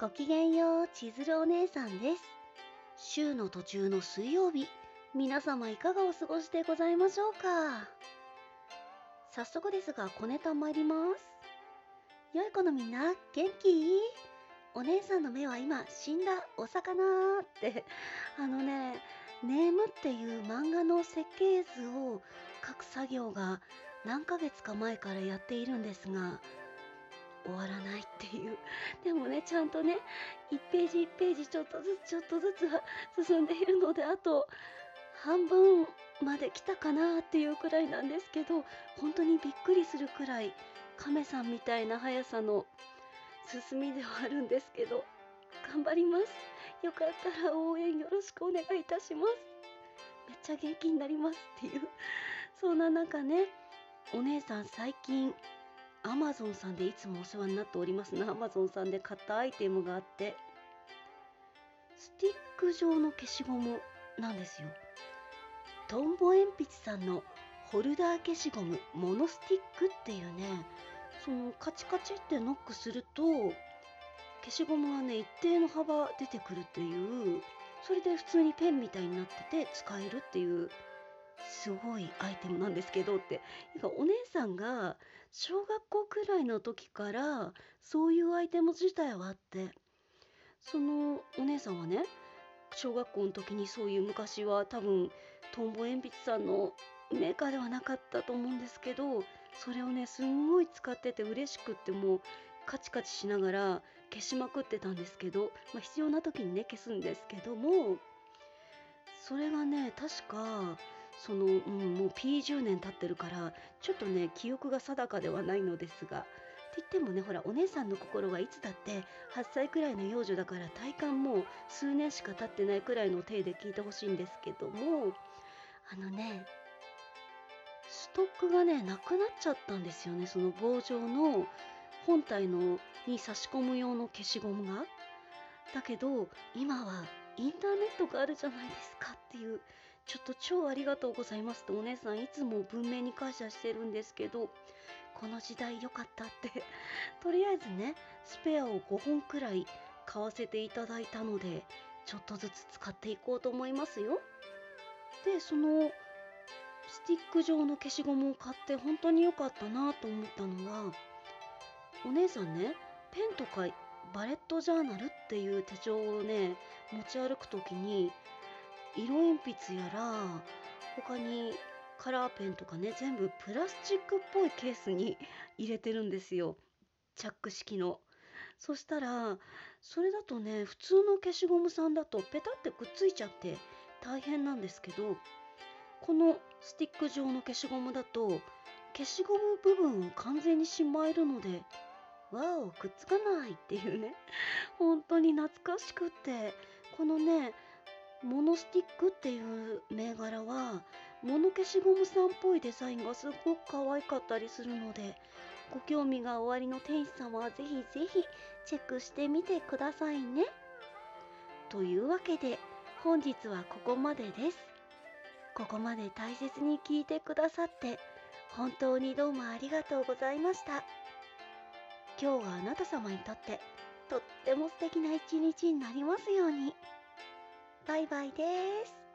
ごきげんよう、千鶴お姉さんです。週の途中の水曜日、皆様いかがお過ごしでございましょうか？早速ですが、小ネタ参ります。良い子のみんな、元気？お姉さんの目は今、死んだお魚って、あのね、ネームっていう漫画の設計図を書く作業が何ヶ月か前からやっているんですが、終わらないっていう。でもねちゃんとね1ページ1ページちょっとずつちょっとずつ進んでいるのであと半分まで来たかなっていうくらいなんですけど本当にびっくりするくらい亀さんみたいな速さの進みではあるんですけど頑張ります。よかったら応援よろしくお願いいたします。めっちゃ元気になりますっていう。そんな中ねお姉さん最近アマゾンさんでいつもお世話になっておりますな。アマゾンさんで買ったアイテムがあって。スティック状の消しゴムなんですよ。トンボ鉛筆さんのホルダー消しゴムモノスティックっていうね。そのカチカチってノックすると消しゴムがね一定の幅出てくるっていう。それで普通にペンみたいになってて使えるっていうすごいアイテムなんですけどって。お姉さんが小学校くらいの時からそういうアイテム自体はあってそのお姉さんはね小学校の時にそういう昔は多分トンボ鉛筆さんのメーカーではなかったと思うんですけどそれをねすんごい使ってて嬉しくってもうカチカチしながら消しまくってたんですけど、まあ、必要な時にね消すんですけどもそれがね確かその、うん、もう P10 年経ってるからちょっとね記憶が定かではないのですがって言ってもねほらお姉さんの心はいつだって8歳くらいの幼女だから体感もう数年しか経ってないくらいの体で聞いてほしいんですけどもあのねストックがねなくなっちゃったんですよねその棒状の本体のに差し込む用の消しゴムが。だけど今はインターネットがあるじゃないですかっていうちょっと超ありがとうございますってお姉さんいつも文明に感謝してるんですけどこの時代良かったって。とりあえずねスペアを5本くらい買わせていただいたのでちょっとずつ使っていこうと思いますよ。でそのスティック状の消しゴムを買って本当に良かったなと思ったのはお姉さんねペンとかバレットジャーナルっていう手帳をね持ち歩く時に色鉛筆やら他にカラーペンとかね全部プラスチックっぽいケースに 入れてるんですよチャック式の。そしたらそれだとね普通の消しゴムさんだとペタってくっついちゃって大変なんですけどこのスティック状の消しゴムだと消しゴム部分を完全にしまえるのでわおくっつかないっていうね本当に懐かしくってこのねモノスティックっていう銘柄はモノ消しゴムさんっぽいデザインがすごく可愛かったりするのでご興味がおありの店主様はぜひぜひチェックしてみてくださいね。というわけで本日はここまでです。ここまで大切に聞いてくださって本当にどうもありがとうございました。今日があなた様にとってとっても素敵な一日になりますように。バイバイです。